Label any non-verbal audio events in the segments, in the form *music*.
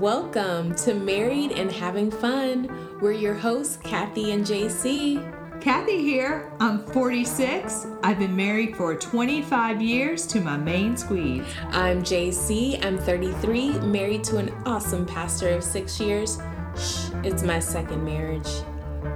Welcome to Married and Having Fun. We're your hosts, Kathy and JC. Kathy here. I'm 46. I've been married for 25 years to my main squeeze. I'm JC. I'm 33, married to an awesome pastor of six years. Shh, it's my second marriage.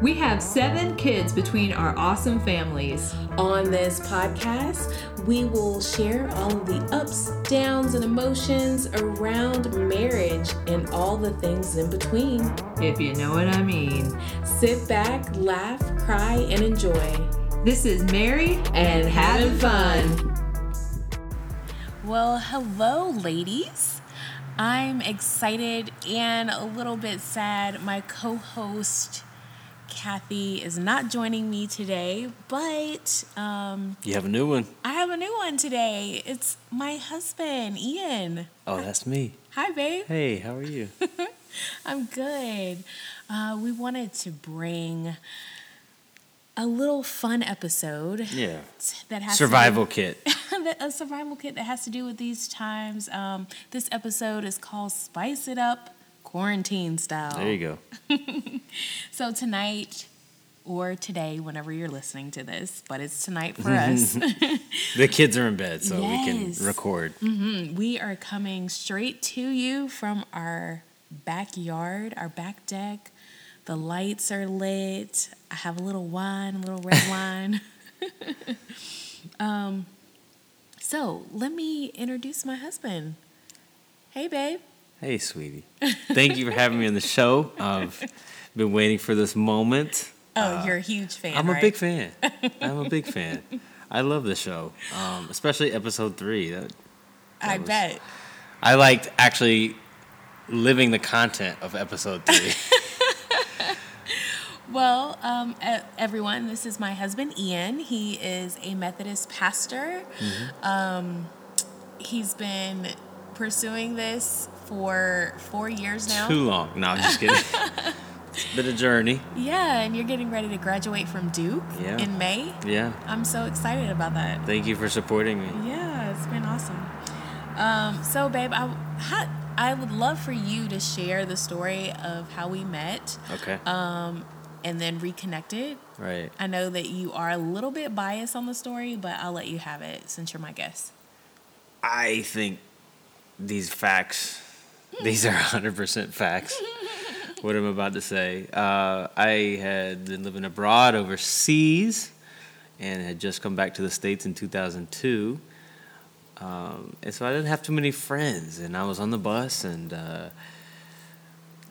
We have seven kids between our awesome families. On this podcast, we will share all of the ups, downs, and emotions around marriage and all the things in between. If you know what I mean. Sit back, laugh, cry, and enjoy. This is Married and having fun. Well, hello, ladies. I'm excited and a little bit sad. My co host, Kathy is not joining me today, but um, you have a new one. I have a new one today. It's my husband, Ian. Oh, that's me. Hi, babe. Hey, how are you? *laughs* I'm good. Uh, we wanted to bring a little fun episode. Yeah. That has survival kit. *laughs* a survival kit that has to do with these times. Um, this episode is called "Spice It Up." Quarantine style. There you go. *laughs* so tonight or today, whenever you're listening to this, but it's tonight for *laughs* us. *laughs* the kids are in bed, so yes. we can record. Mm-hmm. We are coming straight to you from our backyard, our back deck. The lights are lit. I have a little wine, a little red wine. um, so let me introduce my husband. Hey, babe. Hey, sweetie. Thank you for having me on the show. I've been waiting for this moment. Oh, uh, you're a huge fan. I'm right? a big fan. *laughs* I'm a big fan. I love the show, um, especially episode three. That, that I was, bet. I liked actually living the content of episode three. *laughs* well, um, everyone, this is my husband Ian. He is a Methodist pastor. Mm-hmm. Um, he's been pursuing this for four years now. Too long. No, I'm just kidding. *laughs* it's been a journey. Yeah, and you're getting ready to graduate from Duke yeah. in May. Yeah. I'm so excited about that. Thank you for supporting me. Yeah, it's been awesome. Um, so, babe, I, how, I would love for you to share the story of how we met. Okay. Um, and then reconnected. Right. I know that you are a little bit biased on the story, but I'll let you have it since you're my guest. I think these facts *laughs* these are 100% facts. what I'm about to say. Uh, I had been living abroad overseas and had just come back to the States in 2002. Um, and so I didn't have too many friends. And I was on the bus, and uh,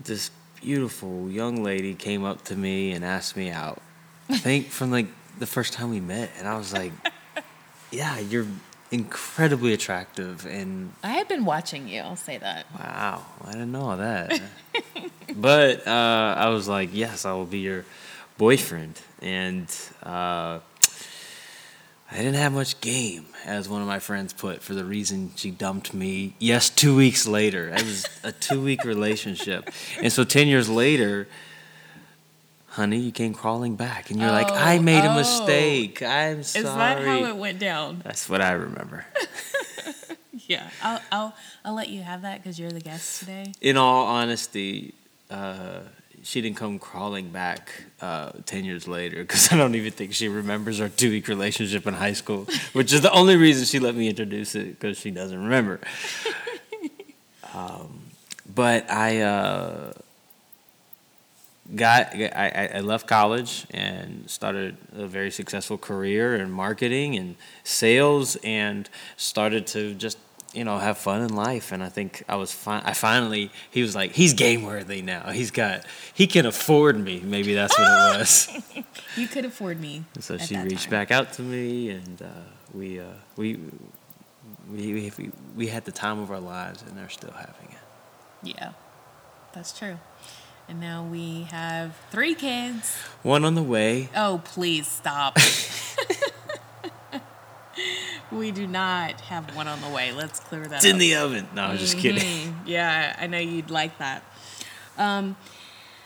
this beautiful young lady came up to me and asked me out. I think from like the first time we met. And I was like, *laughs* yeah, you're incredibly attractive and I have been watching you, I'll say that. Wow, I didn't know that. *laughs* but uh, I was like, yes, I will be your boyfriend. And uh, I didn't have much game, as one of my friends put, for the reason she dumped me. Yes, two weeks later. It was a two week *laughs* relationship. And so 10 years later, honey, you came crawling back, and you're oh, like, I made oh. a mistake. I'm sorry. Is that how it went down? That's what I remember. *laughs* yeah, I'll, I'll I'll let you have that because you're the guest today. In all honesty, uh, she didn't come crawling back uh, 10 years later because *laughs* I don't even think she remembers our two week relationship in high school, *laughs* which is the only reason she let me introduce it because she doesn't remember. um, but I, uh, got I, I left college and started a very successful career in marketing and sales and started to just you know have fun in life. And I think I was fine I finally he was like he's game worthy now. He's got he can afford me. Maybe that's what it was. *laughs* You could afford me so she reached time. back out to me and uh, we, uh, we, we we we had the time of our lives and they're still having it. Yeah that's true and now we have three kids. One on the way. Oh, please stop. *laughs* we do not have one on the way. Let's clear that It's up. in the oven. No, I'm mm-hmm. just kidding. Yeah, I know you'd like that. Um,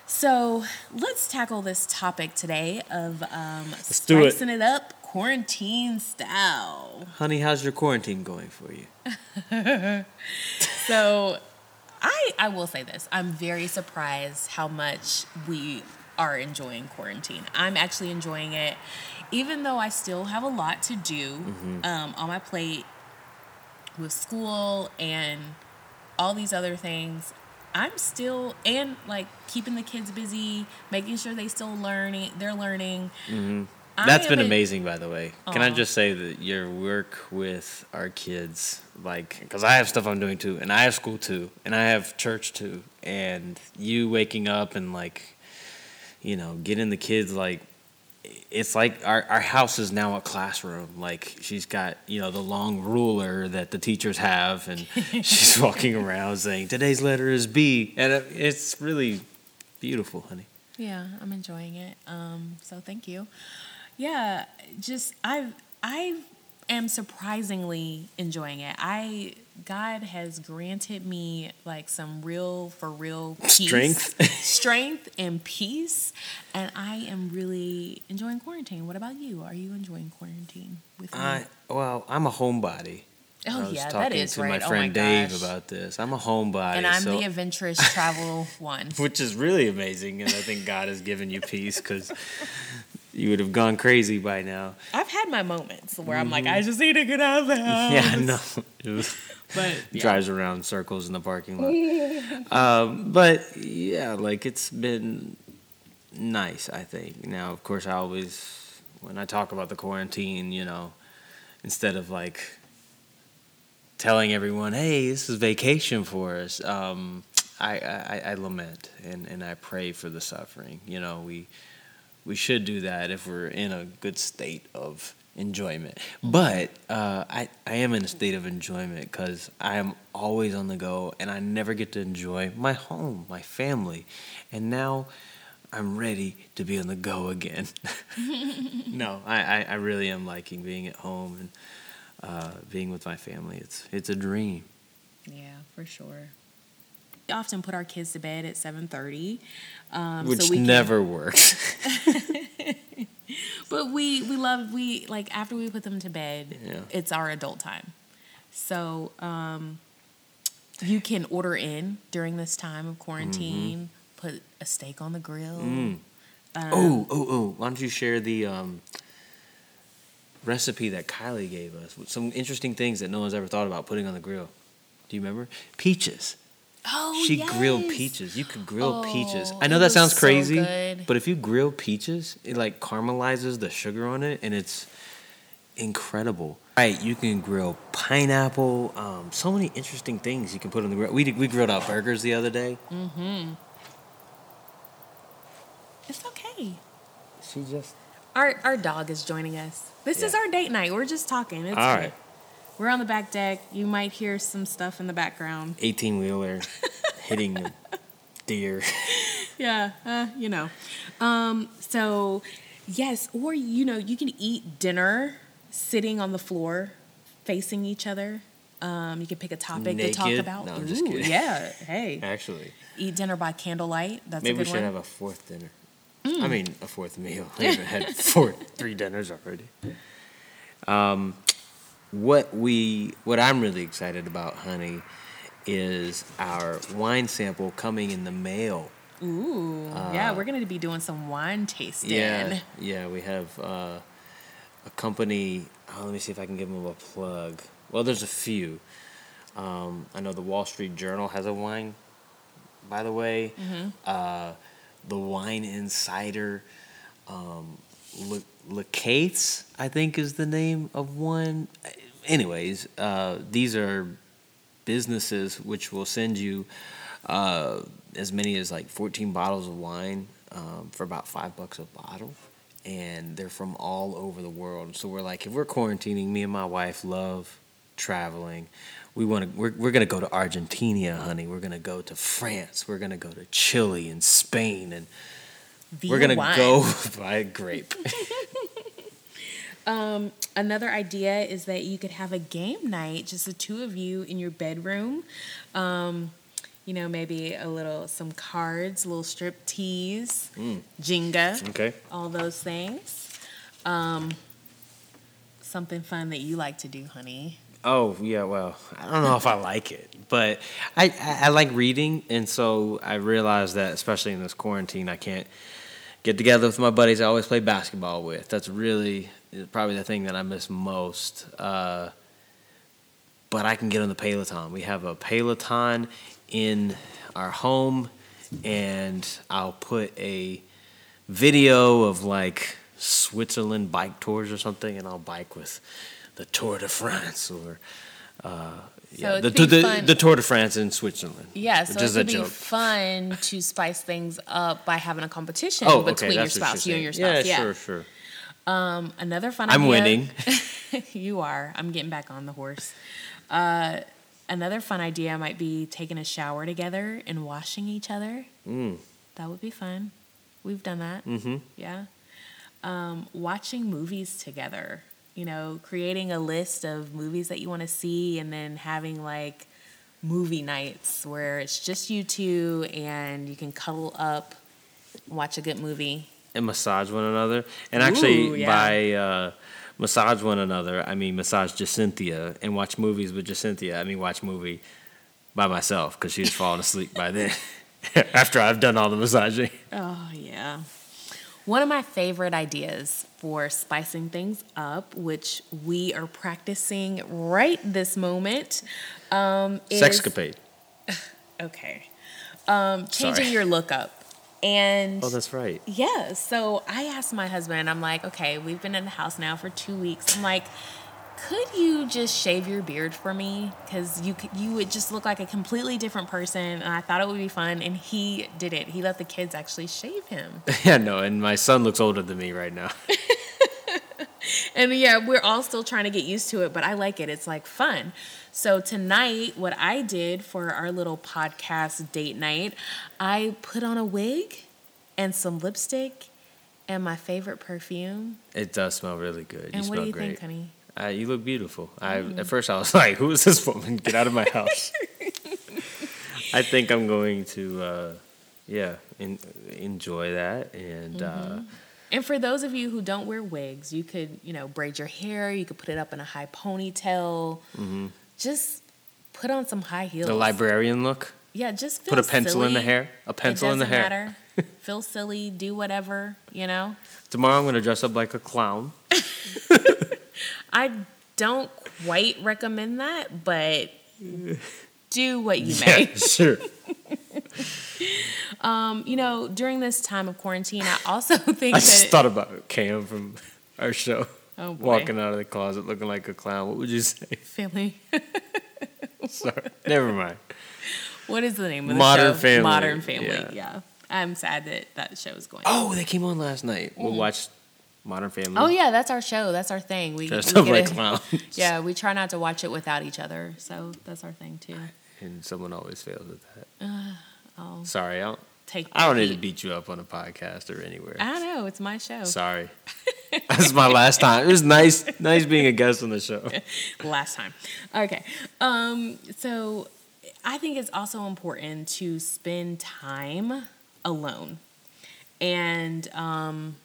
so let's tackle this topic today of um, spicing it. it up quarantine style. Honey, how's your quarantine going for you? *laughs* *laughs* so I I will say this. I'm very surprised how much we are enjoying quarantine. I'm actually enjoying it, even though I still have a lot to do Mm-hmm. um, on my plate with school and all these other things. I'm still and like keeping the kids busy, making sure they still learning. They're learning. I That's been en- amazing, by the way. Can I just say that your work with our kids, like, because I have stuff I'm doing too, and I have school too, and I have church too, and you waking up and like, you know, getting the kids like, it's like our, our house is now a classroom. Like she's got you know the long ruler that the teachers have, and *laughs* she's walking around saying today's letter is B, and it's really beautiful, honey. Yeah, I'm enjoying it. Um, so thank you. Yeah, just I I am surprisingly enjoying it. I God has granted me like some real for real peace, Strength. *laughs* strength and peace, and I am really enjoying quarantine. What about you? Are you enjoying quarantine with me? I well, I'm a homebody. Oh, I was yeah, that talking is to right. Oh my Oh, my friend Dave about this. I'm a homebody, and I'm so, the adventurous travel *laughs* one. which is really amazing, and I think God has given you peace because you would have gone crazy by now. I've had my moments where I'm like, I just need to get out of the house. *laughs* Yeah, I know. *laughs* But yeah. drives around circles in the parking lot. *laughs* um, but yeah, like it's been nice. I think. Now, of course, I always when I talk about the quarantine, you know, instead of like telling everyone, "Hey, this is vacation for us," um, I, I I lament and and I pray for the suffering. You know, we we should do that if we're in a good state of enjoyment. But uh, I, I am in a state of enjoyment because I am always on the go and I never get to enjoy my home, my family. And now I'm ready to be on the go again. *laughs* no, I, I, I really am liking being at home and uh, being with my family. It's, it's a dream. Yeah, for sure. We often put our kids to bed at seven thirty, um, Which so we can- never works. *laughs* but we we love we like after we put them to bed, Yeah. it's our adult time. So um, you can order in during this time of quarantine. Put a steak on the grill. Mm. Um, oh, oh, oh. Why don't you share the um, recipe that Kylie gave us? Some interesting things that no one's ever thought about putting on the grill. Do you remember? Peaches. Oh, she grilled peaches. You could grill peaches. Oh, I know that sounds crazy, good. but if you grill peaches, it like caramelizes the sugar on it, and it's incredible. Right, you can grill pineapple. Um, so many interesting things you can put on the grill. We did- we grilled out burgers the other day. Mm-hmm. It's okay. She just Our our dog is joining us. This is our date night. We're just talking. It's all right. We're on the back deck. You might hear some stuff in the background. 18 wheeler *laughs* hitting a deer. Yeah, uh, you know. Um, so yes, or you know, you can eat dinner sitting on the floor, facing each other. Um, you can pick a topic to talk about. No, Ooh, kidding. Yeah, hey, Actually, eat dinner by candlelight. That's maybe a we should one. have a fourth dinner. I mean, a fourth meal. *laughs* I haven't had four, three dinners already. Um, what we, what I'm really excited about, honey, is our wine sample coming in the mail. Ooh, yeah, we're gonna be doing some wine tasting. Uh, Yeah, yeah, we have uh, a company. Oh, let me see if I can give them a plug. Well, there's a few. Um, I know the Wall Street Journal has a wine, by the way. Uh, the Wine Insider, um, Le, Lecates, I think is the name of one. Anyways, uh, these are businesses which will send you uh, as many as like 14 bottles of wine um, for about five bucks a bottle. And they're from all over the world. So we're like, if we're quarantining, me and my wife love traveling. We want to. We're, we're gonna go to Argentina, honey. We're gonna go to France. We're gonna go to Chile and Spain, and we're gonna wine. go *laughs* buy a grape. *laughs* Um, another idea is that you could have a game night, just the two of you in your bedroom. Um, you know, maybe a little, some cards, little strip tease, Jenga, okay. all those things. Um, something fun that you like to do, honey. Oh yeah, well, I don't know if I like it, but I, I I like reading, and so I realized that especially in this quarantine, I can't get together with my buddies I always play basketball with. That's really probably the thing that I miss most. Uh, but I can get on the Peloton. We have a Peloton in our home, and I'll put a video of like Switzerland bike tours or something, and I'll bike with the Tour de France or. Uh, yeah, it the, could the, the Tour de France in Switzerland. Yeah, so it a be joke. fun to spice things up by having a competition Oh, okay, between your spouse, you're and your spouse. Yeah, Yeah, sure, sure. Um, another fun. I'm idea- winning. *laughs* you are. I'm getting back on the horse. Uh, another fun idea might be taking a shower together and washing each other. Mm. That would be fun. We've done that. Mm-hmm. Yeah. Um, watching movies together. You know, creating a list of movies that you want to see and then having like movie nights where it's just you two and you can cuddle up, watch a good movie. and massage one another. And actually, Ooh, yeah. by uh, massage one another, I mean massage Jacynthia and watch movies with Jacynthia. I mean watch movie by myself because she's falling asleep by then. *laughs* After I've done all the massaging. Oh, yeah. One of my favorite ideas for spicing things up, which we are practicing right this moment, um, is Sexcapade. *laughs* okay. Um, changing Sorry. your look up. And Oh, that's right. yeah, so I asked my husband, I'm like, okay, we've been in the house now for two weeks. I'm like, could you just shave your beard for me? Because you you would just look like a completely different person, and I thought it would be fun. And he did it. He let the kids actually shave him. *laughs* yeah, no, and my son looks older than me right now. *laughs* And yeah, we're all still trying to get used to it, but I like it. It's like fun. So tonight, what I did for our little podcast date night, I put on a wig and some lipstick and my favorite perfume. It does smell really good. And you what smell do you great. think, honey? Uh, you look beautiful. I at first I was *laughs* like, "Who is this woman? Get out of my house!" *laughs* I think I'm going to, uh, yeah, en enjoy that, and uh, And for those of you who don't wear wigs, you could, you know, braid your hair, you could put it up in a high ponytail. Just put on some high heels. the librarian look. Yeah, just Put a pencil in the hair. A pencil in the hair. Matter. *laughs* feel silly, do whatever, you know? Tomorrow I'm gonna dress up like a clown. I don't quite recommend that, but do what you may. Yeah, sure. *laughs* Um, you know, during this time of quarantine, I also *laughs* think I that just thought about Cam from our show. Oh, boy. Walking out of the closet looking like a clown. What would you say? family. *laughs* Sorry. Never mind. what is the name of the Modern show? Family, Modern Family. yeah. Yeah. I'm sad that that show is going. Oh, they came on last night. We watched Modern Family. Oh yeah, that's our show. That's our thing. We, Dressed we up like *laughs* clowns. Yeah, we try not to watch it without each other. So that's our thing too. And someone always fails at that. I'll Sorry, I don't, take. I don't need to beat you up on a podcast or anywhere. I know. It's my show. Sorry. *laughs* That's my last time. It was nice, nice being a guest on the show. *laughs* last time. Okay. Um, so I think it's also important to spend time alone. And um,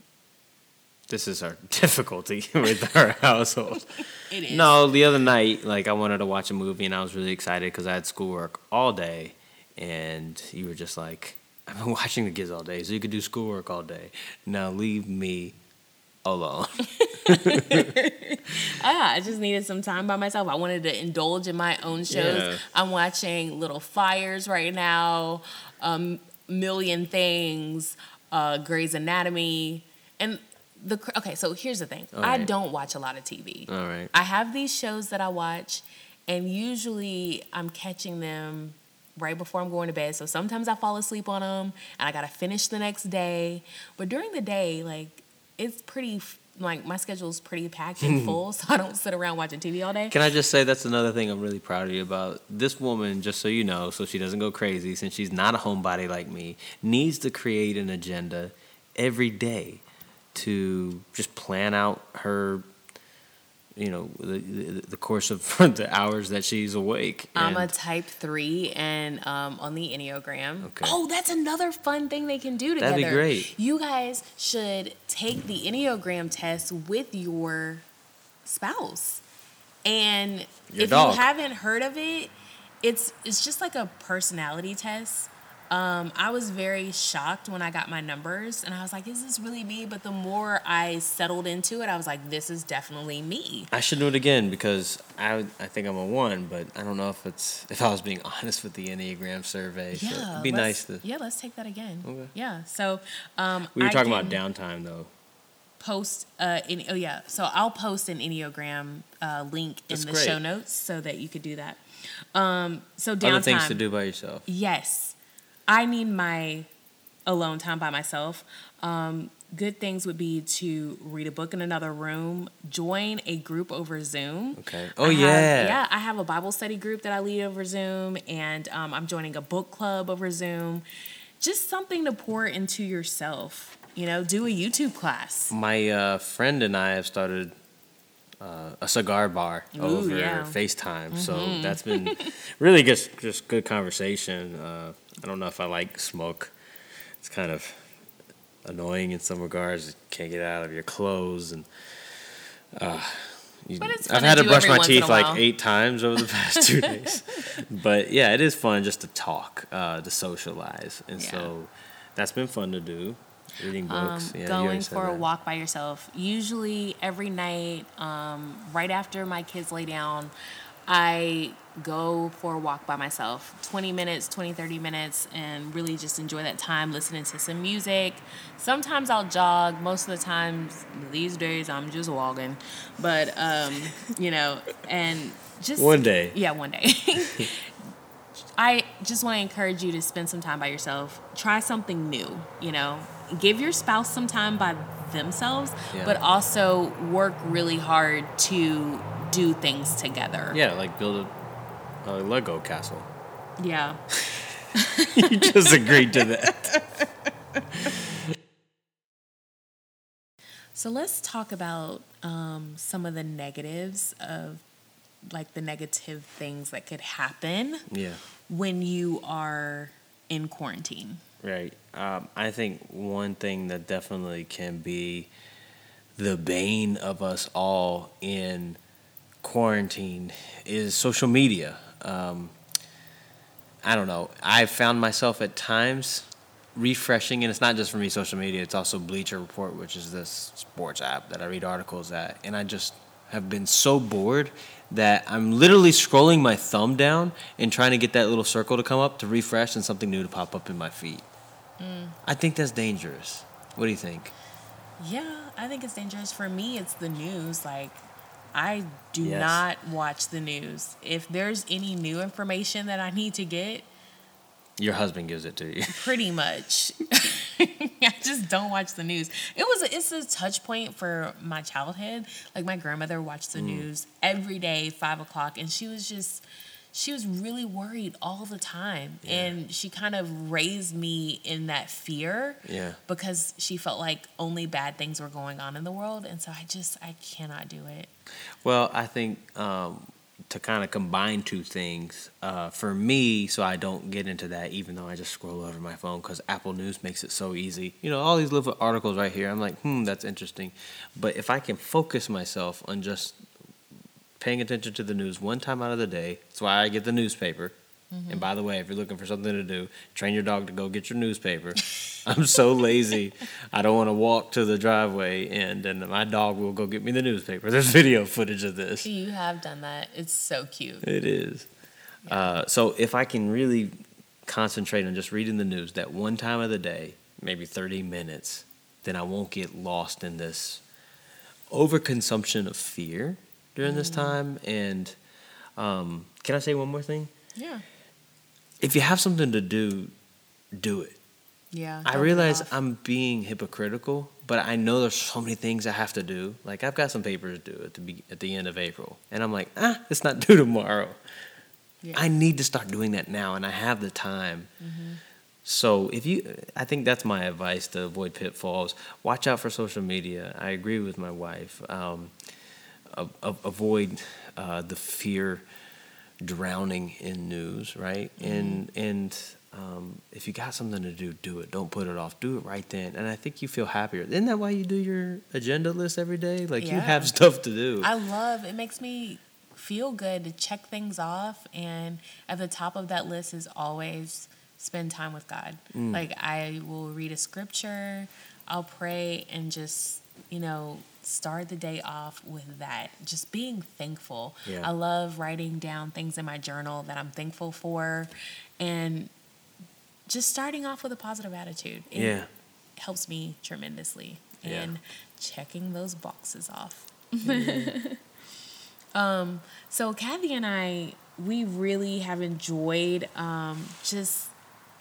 This is our *laughs* difficulty with our *laughs* household. it is. No, the other night, like I wanted to watch a movie and I was really excited because I had schoolwork all day, and you were just like, "I've been *laughs* watching the kids all day, so you could do schoolwork all day. Now leave me alone." Ah, I just needed some time by myself. I wanted to indulge in my own shows. Yeah. I'm watching Little Fires right now, um, Million Things, uh, Grey's Anatomy, and the okay. So here's the thing: I don't watch a lot of TV. all right. I have these shows that I watch, and usually I'm catching them right before I'm going to bed. So sometimes I fall asleep on them, and I gotta finish the next day. But during the day, like it's pretty. Like my schedule's pretty packed and *laughs* full, so I don't sit around watching TV all day. Can I just say that's another thing I'm really proud of you about? This woman, just so you know, so she doesn't go crazy, since she's not a homebody like me, needs to create an agenda every day to just plan out her, you know, the, the, the course of *laughs* the hours that she's awake. I'm a type three and um, on the Enneagram. Okay. Oh, that's another fun thing they can do together. That'd be great. You guys should take the Enneagram test with your spouse And Your if dog. you haven't heard of it, it's it's just like a personality test. Um, I was very shocked when I got my numbers, and I was like, "Is this really me?" But the more I settled into it, I was like, "This is definitely me." I should do it again because I I think I'm a one, but I don't know if it's if I was being *laughs* honest with the Enneagram survey. so Yeah, it'd be nice to. Yeah, let's take that again. Okay. Yeah. So um, We were talking about downtime though. post uh in, oh yeah so i'll post an enneagram uh link in That's the great. show notes so that you could do that um so downtime Other things to do by yourself. yes i need my alone time by myself um good things would be to read a book in another room join a group over zoom Okay. Oh I have- yeah. yeah i have a bible study group that i lead over zoom and um, i'm joining a book club over zoom just something to pour into yourself you know do a youtube class My uh, friend and I have started uh, a cigar bar Ooh, over yeah. Mm-hmm. FaceTime, so that's been *laughs* really just just good conversation. Uh, I don't know if I like smoke. It's kind of annoying in some regards. You can't get out of your clothes and. Uh, you- But it's I've had to do brush my once in a teeth like eight times over the *laughs* past two days, but yeah, it is fun just to talk, uh, to socialize, and Yeah. so that's been fun to do. Reading um, yeah, going for a that. walk by yourself. Usually every night, um, right after my kids lay down, I go for a walk by myself 20 minutes 20 30 minutes and really just enjoy that time listening to some music sometimes i'll jog most of the times these days i'm just walking but um, you know and just One day. yeah one day *laughs* I just want to encourage you to spend some time by yourself. Try something new, you know. Give your spouse some time by themselves, Yeah. but also work really hard to do things together. Yeah, like build a, a Lego castle. Yeah. *laughs* *laughs* you just agreed to that. So let's talk about um, some of the negatives of like the negative things that could happen Yeah, when you are in quarantine. Right. Um, I think one thing that definitely can be the bane of us all in quarantine is social media. Um, I don't know. I found myself at times refreshing, and it's not just for me, social media. It's also Bleacher Report, which is this sports app that I read articles at, and I just have been so bored that I'm literally scrolling my thumb down and trying to get that little circle to come up to refresh and something new to pop up in my feed. Mm. I think that's dangerous. What do you think? Yeah, I think it's dangerous. For me, it's the news. Like, I do Yes. not watch the news. If there's any new information that I need to get, Your husband gives it to you. *laughs* pretty much, *laughs* I just don't watch the news. It was a, it's a touch point for my childhood. Like my grandmother watched the news every day, five o'clock, and she was just she was really worried all the time, and she kind of raised me in that fear. Yeah. because she felt like only bad things were going on in the world and so i just i cannot do it Well, I think um, to kind of combine two things uh, for me, so I don't get into that, even though I just scroll over my phone because Apple News makes it so easy. You know, all these little articles right here. I'm like, hmm, that's interesting. But if I can focus myself on just paying attention to the news one time out of the day, that's why I get the newspaper. And by the way, if you're looking for something to do, train your dog to go get your newspaper. *laughs* I'm so lazy. I don't want to walk to the driveway, and then my dog will go get me the newspaper. *laughs* There's video footage of this. you have done that it's so cute It is. Uh, so if I can really concentrate on just reading the news that one time of the day, maybe 30 minutes, then I won't get lost in this overconsumption of fear during this time. And um, can I say one more thing? yeah If you have something to do, do it. yeah I realize. I'm being hypocritical, but I know there's so many things I have to do. Like I've got some papers due at the be- at the end of April, and I'm like, ah, it's not *laughs* due tomorrow. Yeah. I need to start doing that now, and I have the time. So if you, I think that's my advice to avoid pitfalls. Watch out for social media. I agree with my wife. Um, a- a- avoid uh, the fear drowning in news, right? And and um, if you got something to do, do it. Don't put it off. Do it right then. And I think you feel happier. Isn't that why you do your agenda list every day? Like you have stuff to do. I love it makes me feel good to check things off. And at the top of that list is always spend time with God. Mm. Like I will read a scripture, I'll pray, and just, you know, start the day off with that. Just being thankful. Yeah. I love writing down things in my journal that I'm thankful for and just starting off with a positive attitude. It yeah. helps me tremendously. Yeah. And checking those boxes off. Mm-hmm. *laughs* um, so Kathy and I, we really have enjoyed um, just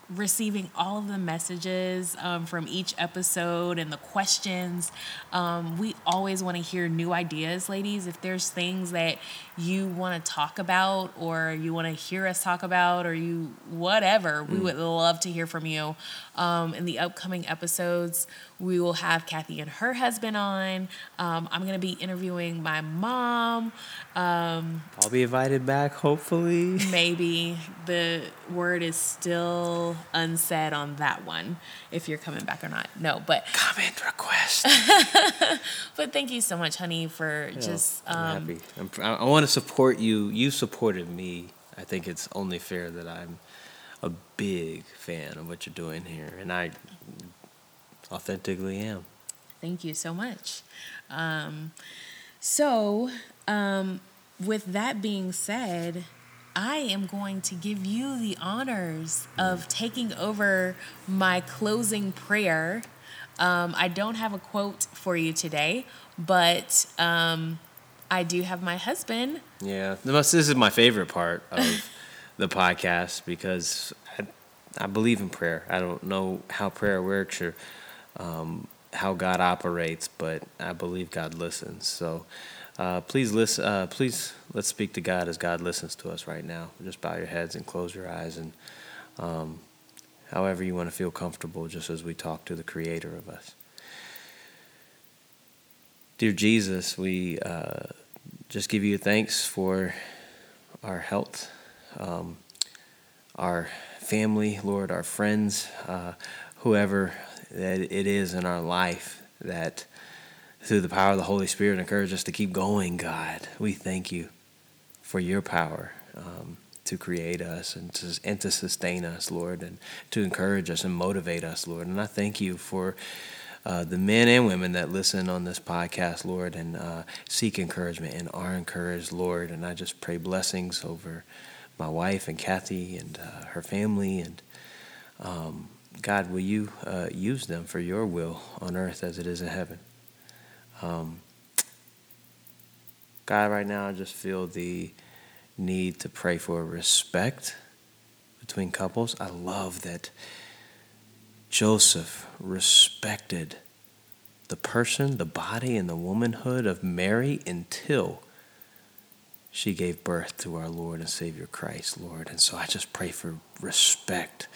receiving all of the messages um, from each episode and the questions. Um, we always want to hear new ideas, ladies. If there's things that you want to talk about or you want to hear us talk about or you whatever, mm. we would love to hear from you. Um, in the upcoming episodes, we will have Kathy and her husband on. Um, I'm going to be interviewing my mom. Um, I'll be invited back, hopefully. *laughs* Maybe. The word is still unsaid on that one, if you're coming back or not. No, but. Comment request. *laughs* but thank you so much, honey, for just. I'm um, happy. I'm, I want to support you. You supported me. I think it's only fair that I'm a big fan of what you're doing here, and I authentically am. Thank you so much. Um, so, um, with that being said, I am going to give you the honors of taking over my closing prayer. Um, I don't have a quote for you today, but um, I do have my husband. Yeah, this is my favorite part of *laughs* the podcast because I, I believe in prayer. I don't know how prayer works or um, how God operates, but I believe God listens. So uh, please listen. Uh, please let's speak to God as God listens to us right now. Just bow your heads and close your eyes, and um, however you want to feel comfortable, just as we talk to the Creator of us. Dear Jesus, we uh, just give you thanks for our health, um, our family, Lord, our friends, uh, whoever it is in our life that through the power of the Holy Spirit encourage us to keep going, God. We thank you for your power um, to create us and to, and to sustain us, Lord, and to encourage us and motivate us, Lord. And I thank you for uh, the men and women that listen on this podcast, Lord, and uh, seek encouragement and are encouraged, Lord. And I just pray blessings over my wife and Kathy and uh, her family. And um, God, will you uh, use them for your will on earth as it is in heaven? Um, God, right now, I just feel the need to pray for respect between couples. I love that Joseph respected the person, the body, and the womanhood of Mary until she gave birth to our Lord and Savior Christ, Lord. And so I just pray for respect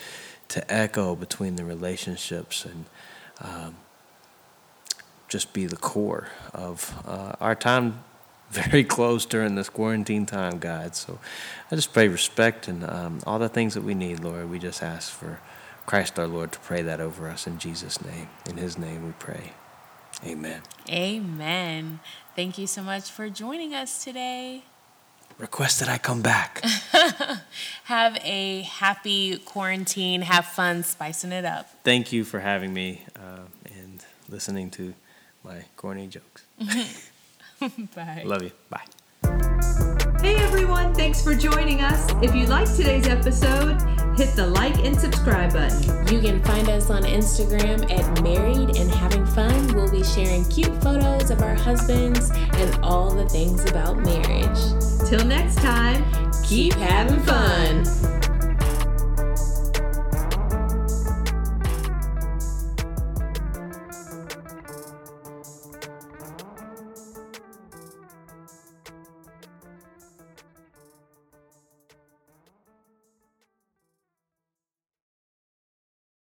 to echo between the relationships and um, just be the core of uh, our time *laughs* very close during this quarantine time, God. So I just pray respect and um, all the things that we need, Lord. We just ask for Christ our Lord to pray that over us in Jesus' name. In his name we pray. Amen. Amen. Thank you so much for joining us today. Request that I come back. *laughs* have a happy quarantine. Have fun spicing it up. Thank you for having me uh, and listening to my corny jokes. *laughs* Bye. Love you. Bye. Hey everyone, thanks for joining us. If you liked today's episode, hit the like and subscribe button. You can find us on Instagram at Married and Having Fun. We'll be sharing cute photos of our husbands and all the things about marriage. Till next time, keep having fun.